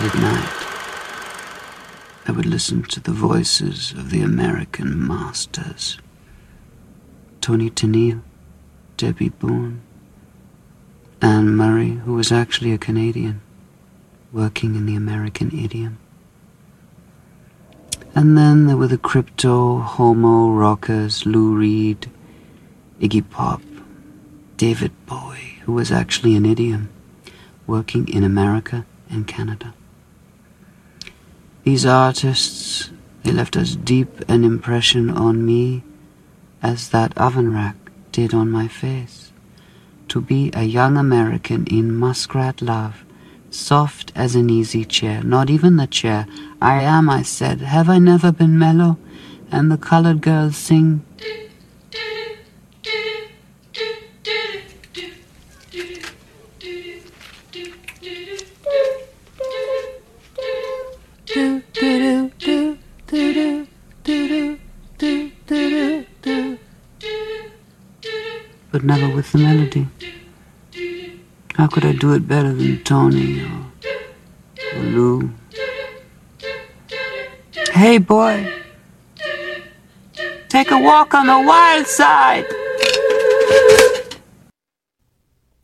At night, I would listen to the voices of the American masters Tony Tennille, Debbie Boone, Anne Murray, who was actually a Canadian, working in the American idiom. And then there were the crypto, homo, rockers, Lou Reed, Iggy Pop, David Bowie, who was actually an idiom, working in America and Canada. These artists, they left as deep an impression on me as that oven rack did on my face. To be a young American in muskrat love, soft as an easy chair, not even the chair. I am, I said, have I never been mellow? And the colored girls sing. With the melody. How could I do it better than Toni or, or Lou? Hey, boy, take a walk on the wild side.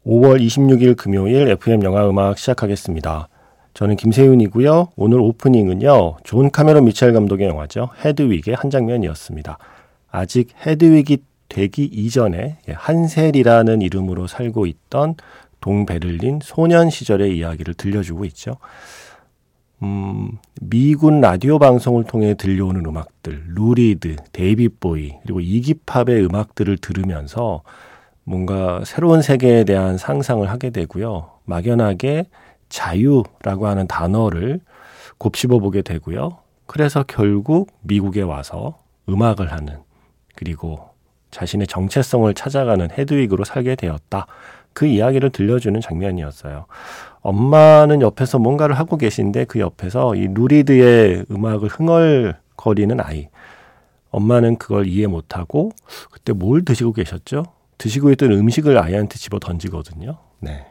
5월 26일 금요일 FM 영화 음악 시작하겠습니다. 저는 김세윤이고요. 오늘 오프닝은요. 존 카메론 미첼 감독의 영화죠. 헤드윅의 한 장면이었습니다. 아직 헤드윅이 되기 이전에 한셀이라는 이름으로 살고 있던 동베를린 소년 시절의 이야기를 들려주고 있죠. 음, 미군 라디오 방송을 통해 들려오는 음악들, 루 리드, 데이비드 보위, 그리고 이기 팝의 음악들을 들으면서 뭔가 새로운 세계에 대한 상상을 하게 되고요. 막연하게 자유라고 하는 단어를 곱씹어 보게 되고요. 그래서 결국 미국에 와서 음악을 하는, 그리고 자신의 정체성을 찾아가는 헤드윅으로 살게 되었다. 그 이야기를 들려주는 장면이었어요. 엄마는 옆에서 뭔가를 하고 계신데 그 옆에서 이 루리드의 음악을 흥얼거리는 아이. 엄마는 그걸 이해 못하고 그때 뭘 드시고 계셨죠? 드시고 있던 음식을 아이한테 집어 던지거든요. 네.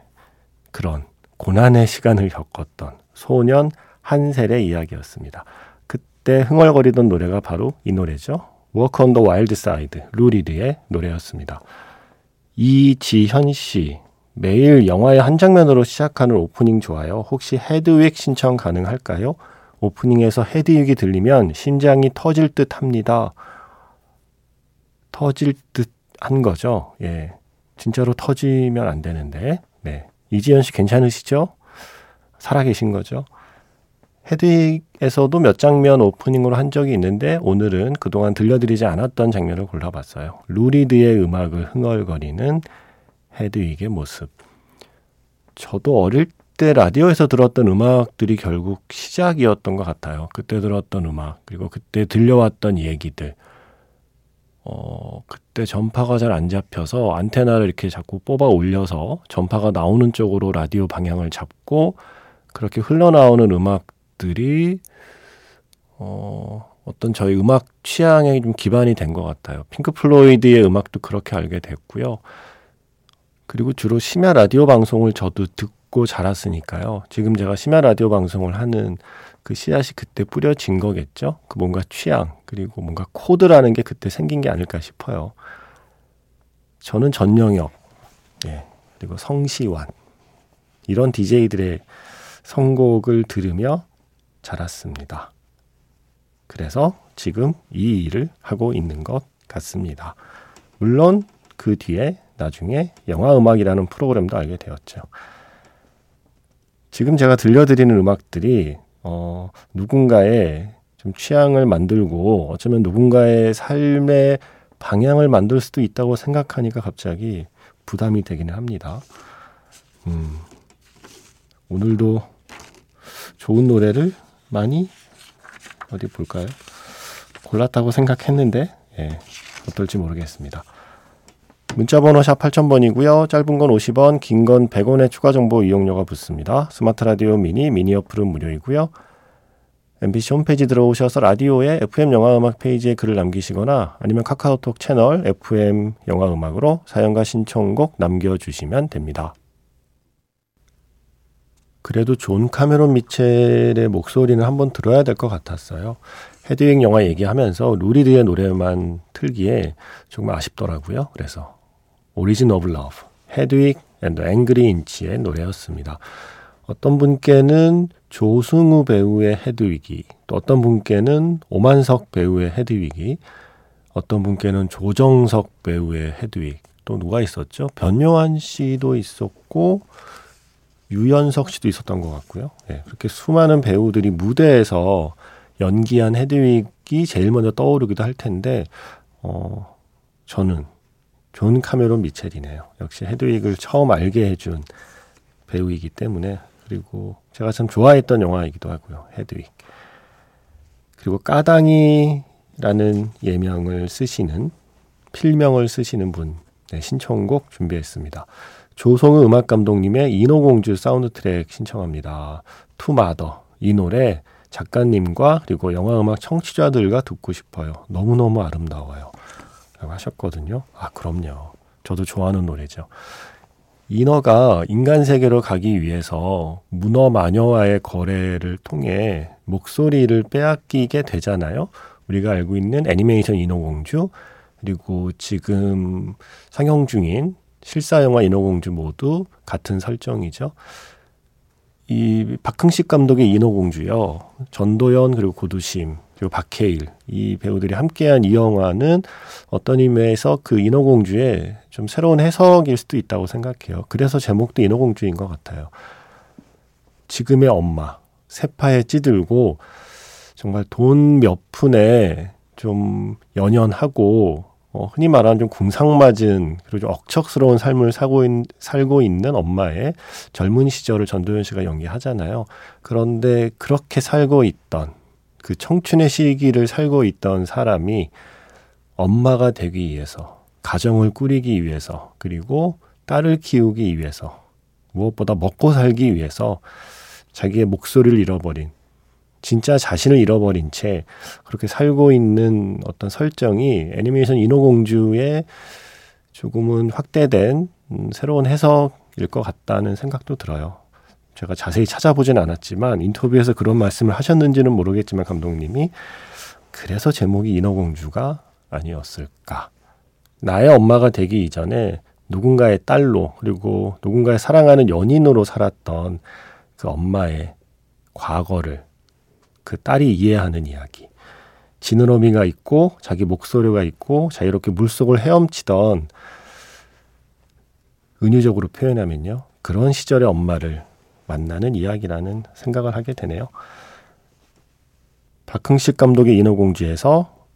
그런 고난의 시간을 겪었던 소년 한셀의 이야기였습니다. 그때 흥얼거리던 노래가 바로 이 노래죠. On the Wild Side, 루리드의 노래였습니다. 이지현 씨, 매일 영화의 한 장면으로 시작하는 오프닝 좋아요. 혹시 헤드윅 신청 가능할까요? 오프닝에서 헤드윅이 들리면 심장이 터질 듯 합니다. 터질 듯 한 거죠. 예. 진짜로 터지면 안 되는데. 네. 이지현 씨 괜찮으시죠? 살아계신 거죠? 헤드윅에서도 몇 장면 오프닝으로 한 적이 있는데 오늘은 그동안 들려드리지 않았던 장면을 골라봤어요. 루리드의 음악을 흥얼거리는 헤드윅의 모습. 저도 어릴 때 라디오에서 들었던 음악들이 결국 시작이었던 것 같아요. 그때 들었던 음악, 그리고 그때 들려왔던 얘기들. 어, 그때 전파가 잘 안 잡혀서 안테나를 이렇게 자꾸 뽑아 올려서 전파가 나오는 쪽으로 라디오 방향을 잡고 그렇게 흘러나오는 음악 음악들이 어, 어떤 저희 음악 취향에 좀 기반이 된 것 같아요. 핑크 플로이드의 음악도 그렇게 알게 됐고요. 그리고 주로 심야 라디오 방송을 저도 듣고 자랐으니까요. 지금 제가 심야 라디오 방송을 하는 그 씨앗이 그때 뿌려진 거겠죠. 그 뭔가 취향 그리고 뭔가 코드라는 게 그때 생긴 게 아닐까 싶어요. 저는 전영혁, 예, 그리고 성시환 이런 DJ들의 선곡을 들으며 자랐습니다. 그래서 지금 이 일을 하고 있는 것 같습니다. 물론 그 뒤에 나중에 영화 음악이라는 프로그램도 알게 되었죠. 지금 제가 들려드리는 음악들이 어, 누군가의 좀 취향을 만들고 어쩌면 누군가의 삶의 방향을 만들 수도 있다고 생각하니까 갑자기 부담이 되기는 합니다. 음, 오늘도 좋은 노래를 많이 어디 볼까요? 골랐다고 생각했는데 예, 어떨지 모르겠습니다. 문자번호 샵 8000번이고요. 짧은 건 50원, 긴 건 100원의 추가 정보 이용료가 붙습니다. 스마트 라디오 미니, 미니 어플은 무료이고요. MBC 홈페이지 들어오셔서 라디오에 FM 영화 음악 페이지에 글을 남기시거나 아니면 카카오톡 채널 FM 영화 음악으로 사연과 신청곡 남겨주시면 됩니다. 그래도 존 카메론 미첼의 목소리는 한번 들어야 될 것 같았어요. 헤드윅 영화 얘기하면서 루 리드의 노래만 틀기에 정말 아쉽더라고요. 그래서 Origin of Love, Hedwig and Angry Inch의 노래였습니다. 어떤 분께는 조승우 배우의 헤드윅이, 또 어떤 분께는 오만석 배우의 헤드윅이, 어떤 분께는 조정석 배우의 헤드윅, 또 누가 있었죠? 변요한 씨도 있었고, 유연석 씨도 있었던 것 같고요. 예, 그렇게 수많은 배우들이 무대에서 연기한 헤드윅이 제일 먼저 떠오르기도 할 텐데, 어, 저는 존 카메론 미첼이네요. 역시 헤드윅을 처음 알게 해준 배우이기 때문에 그리고 제가 참 좋아했던 영화이기도 하고요. 헤드윅. 그리고 까당이라는 예명을 쓰시는 필명을 쓰시는 분 네, 신청곡 준비했습니다. 조성우 음악 감독님의 인어공주 사운드 트랙 신청합니다. To Mother 이 노래 작가님과 그리고 영화 음악 청취자들과 듣고 싶어요. 너무너무 아름다워요. 라고 하셨거든요. 아, 그럼요. 저도 좋아하는 노래죠. 인어가 인간 세계로 가기 위해서 문어 마녀와의 거래를 통해 목소리를 빼앗기게 되잖아요. 우리가 알고 있는 애니메이션 인어공주, 그리고 지금 상영 중인 실사 영화 인어공주 모두 같은 설정이죠. 이 박흥식 감독의 인어공주요. 전도연 그리고 고두심 그리고 박해일 이 배우들이 함께한 이 영화는 어떤 의미에서 그 인어공주의 좀 새로운 해석일 수도 있다고 생각해요. 그래서 제목도 인어공주인 것 같아요. 지금의 엄마 세파에 찌들고 정말 돈 몇 푼에 좀 연연하고 어, 흔히 말하는 좀 궁상맞은 그리고 좀 억척스러운 삶을 사고 있, 살고 있는 엄마의 젊은 시절을 전도연 씨가 연기하잖아요. 그런데 그렇게 살고 있던 그 청춘의 시기를 살고 있던 사람이 엄마가 되기 위해서 가정을 꾸리기 위해서 그리고 딸을 키우기 위해서 무엇보다 먹고 살기 위해서 자기의 목소리를 잃어버린 진짜 자신을 잃어버린 채 그렇게 살고 있는 어떤 설정이 애니메이션 인어공주의 조금은 확대된 음, 새로운 해석일 것 같다는 생각도 들어요. 제가 자세히 찾아보진 않았지만 인터뷰에서 그런 말씀을 하셨는지는 모르겠지만 감독님이 그래서 제목이 인어공주가 아니었을까. 나의 엄마가 되기 이전에 누군가의 딸로 그리고 누군가의 사랑하는 연인으로 살았던 그 엄마의 과거를 그 딸이 이해하는 이야기. 지느러미가 있고 자기 목소리가 있고 자유롭게 물속을 헤엄치던 은유적으로 표현하면요. 그런 시절의 엄마를 만나는 이야기라는 생각을 하게 되네요. 박흥식 감독의 인어공주에서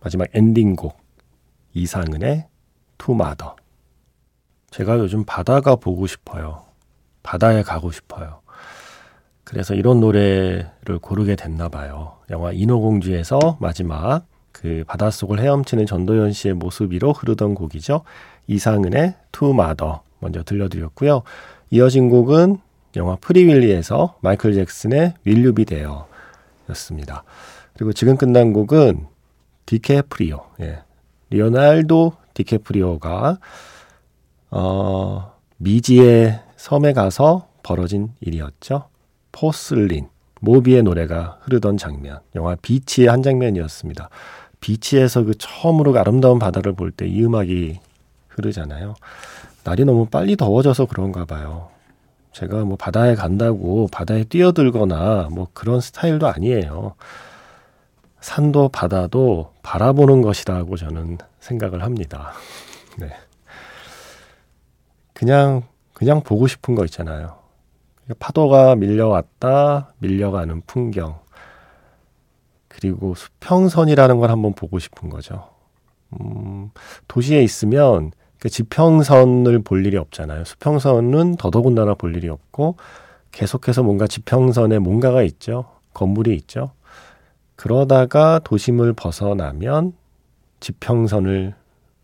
마지막 엔딩곡 이상은의 투마더. 제가 요즘 바다가 보고 싶어요. 바다에 가고 싶어요. 그래서 이런 노래를 고르게 됐나 봐요. 영화 인어공주에서 마지막 그 바닷속을 헤엄치는 전도연 씨의 모습 위로 흐르던 곡이죠. 이상은의 To Mother 먼저 들려드렸고요. 이어진 곡은 영화 Free Willy에서 마이클 잭슨의 Will You Be There 였습니다. 그리고 지금 끝난 곡은 디카프리오, 예. 레오나르도 디카프리오가 어, 미지의 섬에 가서 벌어진 일이었죠. Porcelain, 모비의 노래가 흐르던 장면, 영화 Beach의 한 장면이었습니다. 비치에서 그 처음으로 아름다운 바다를 볼 때 이 음악이 흐르잖아요. 날이 너무 빨리 더워져서 그런가 봐요. 제가 뭐 바다에 간다고 바다에 뛰어들거나 뭐 그런 스타일도 아니에요. 산도 바다도 바라보는 것이라고 저는 생각을 합니다. 네. 그냥, 그냥 보고 싶은 거 있잖아요. 파도가 밀려왔다, 밀려가는 풍경. 그리고 수평선이라는 걸 한번 보고 싶은 거죠. 음, 도시에 있으면 그 지평선을 볼 일이 없잖아요. 수평선은 더더군다나 볼 일이 없고 계속해서 뭔가 지평선에 뭔가가 있죠. 건물이 있죠. 그러다가 도심을 벗어나면 지평선을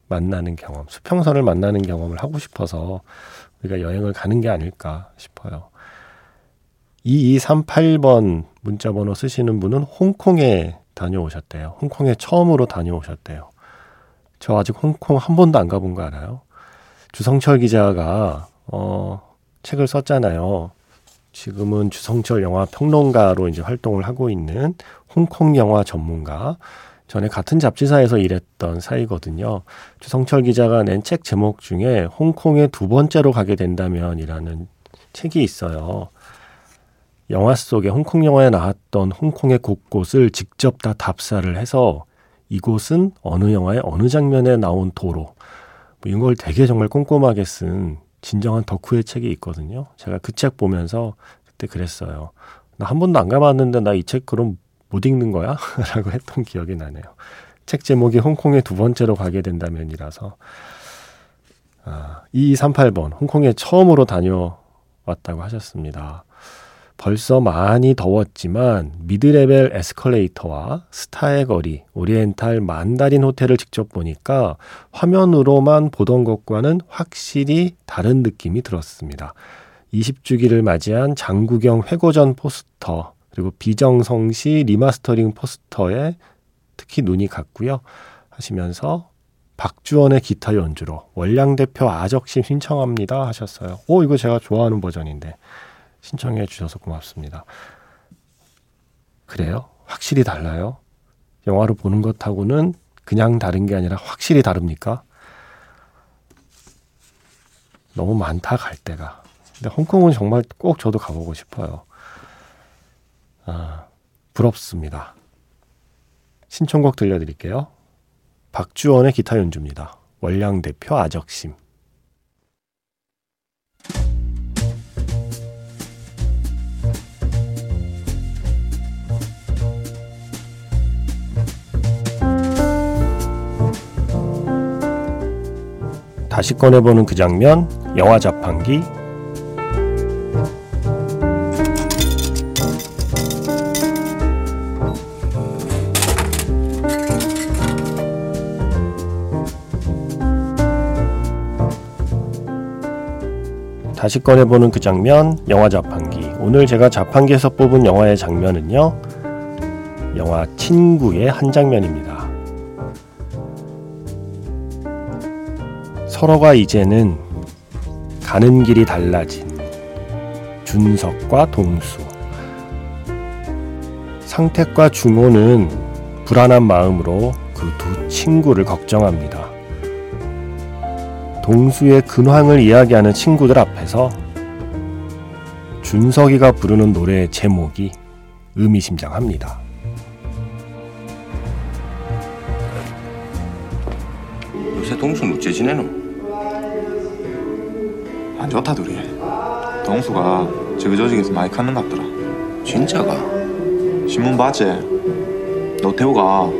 만나는 경험, 수평선을 만나는 경험을 하고 싶어서 우리가 여행을 가는 게 아닐까 싶어요. 2238번 문자 번호 쓰시는 분은 홍콩에 다녀오셨대요. 홍콩에 처음으로 다녀오셨대요. 저 아직 홍콩 한 번도 안 가본 거 알아요? 주성철 기자가 어 책을 썼잖아요. 지금은 주성철 영화 평론가로 이제 활동을 하고 있는 홍콩 영화 전문가. 전에 같은 잡지사에서 일했던 사이거든요. 주성철 기자가 낸 책 제목 중에 홍콩에 두 번째로 가게 된다면이라는 책이 있어요. 영화 속에 홍콩 영화에 나왔던 홍콩의 곳곳을 직접 다 답사를 해서 이곳은 어느 영화의 어느 장면에 나온 도로 뭐 이걸 되게 정말 꼼꼼하게 쓴 진정한 덕후의 책이 있거든요. 제가 그 책 보면서 그때 그랬어요. 나 한 번도 안 가봤는데 나 이 책 그럼 못 읽는 거야? 라고 했던 기억이 나네요. 책 제목이 홍콩에 두 번째로 가게 된다면이라서 아, 2238번 홍콩에 처음으로 다녀왔다고 하셨습니다. 벌써 많이 더웠지만 미드레벨 에스컬레이터와 스타의 거리, 오리엔탈 만다린 호텔을 직접 보니까 화면으로만 보던 것과는 확실히 다른 느낌이 들었습니다. 20주기를 맞이한 장국영 회고전 포스터, 그리고 비정성시 리마스터링 포스터에 특히 눈이 갔고요. 하시면서 박주원의 기타 연주로 원량 대표 아적심 신청합니다 하셨어요. 오 이거 제가 좋아하는 버전인데 신청해 주셔서 고맙습니다. 그래요? 확실히 달라요? 영화로 보는 것하고는 그냥 다른 게 아니라 확실히 다릅니까? 너무 많다 갈 데가. 근데 홍콩은 정말 꼭 저도 가보고 싶어요. 아, 부럽습니다. 신청곡 들려드릴게요. 박주원의 기타 연주입니다. 월량 대표 아적심. 다시 꺼내보는 그 장면, 영화 자판기. 다시 꺼내보는 그 장면, 영화 자판기. 오늘 제가 자판기에서 뽑은 영화의 장면은요, 영화 친구의 한 장면입니다. 서로가 이제는 가는 길이 달라진 준석과 동수. 상택과 중호는 불안한 마음으로 그 두 친구를 걱정합니다. 동수의 근황을 이야기하는 친구들 앞에서 준석이가 부르는 노래의 제목이 의미심장합니다. 요새 동수는 어째 지내노? 안 좋다 둘이. 동수가 저기 조직에서 많이 컸는갑더라. 진짜가? 신문 봤지? 노태우가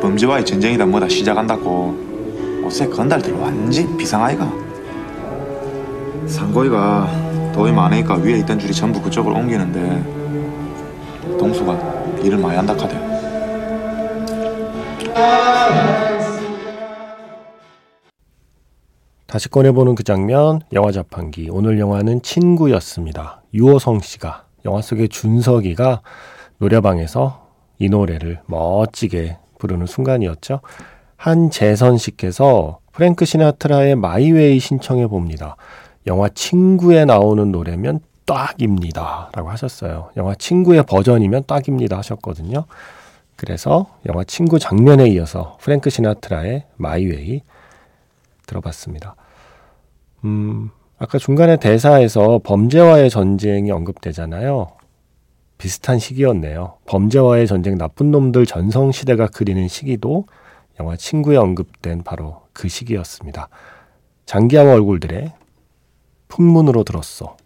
범죄와의 전쟁이다 뭐다 시작한다고 옷에 건달들 완전 비상아이가. 상고이가 돈이 많으니까 위에 있던 줄이 전부 그쪽으로 옮기는데 동수가 일을 많이 한다 카대 다시 꺼내보는 그 장면, 영화 자판기. 오늘 영화는 친구였습니다. 유호성 씨가, 영화 속의 준석이가 노래방에서 이 노래를 멋지게 부르는 순간이었죠. 한재선 씨께서 프랭크 시나트라의 My Way 신청해 봅니다. 영화 친구에 나오는 노래면 딱입니다. 라고 하셨어요. 영화 친구의 버전이면 딱입니다. 하셨거든요. 그래서 영화 친구 장면에 이어서 프랭크 시나트라의 My Way 들어봤습니다. 음, 아까 중간에 대사에서 범죄와의 전쟁이 언급되잖아요. 비슷한 시기였네요. 범죄와의 전쟁 나쁜 놈들 전성 시대가 그리는 시기도 영화 친구에 언급된 바로 그 시기였습니다. 장기하와 얼굴들의 풍문으로 들었어.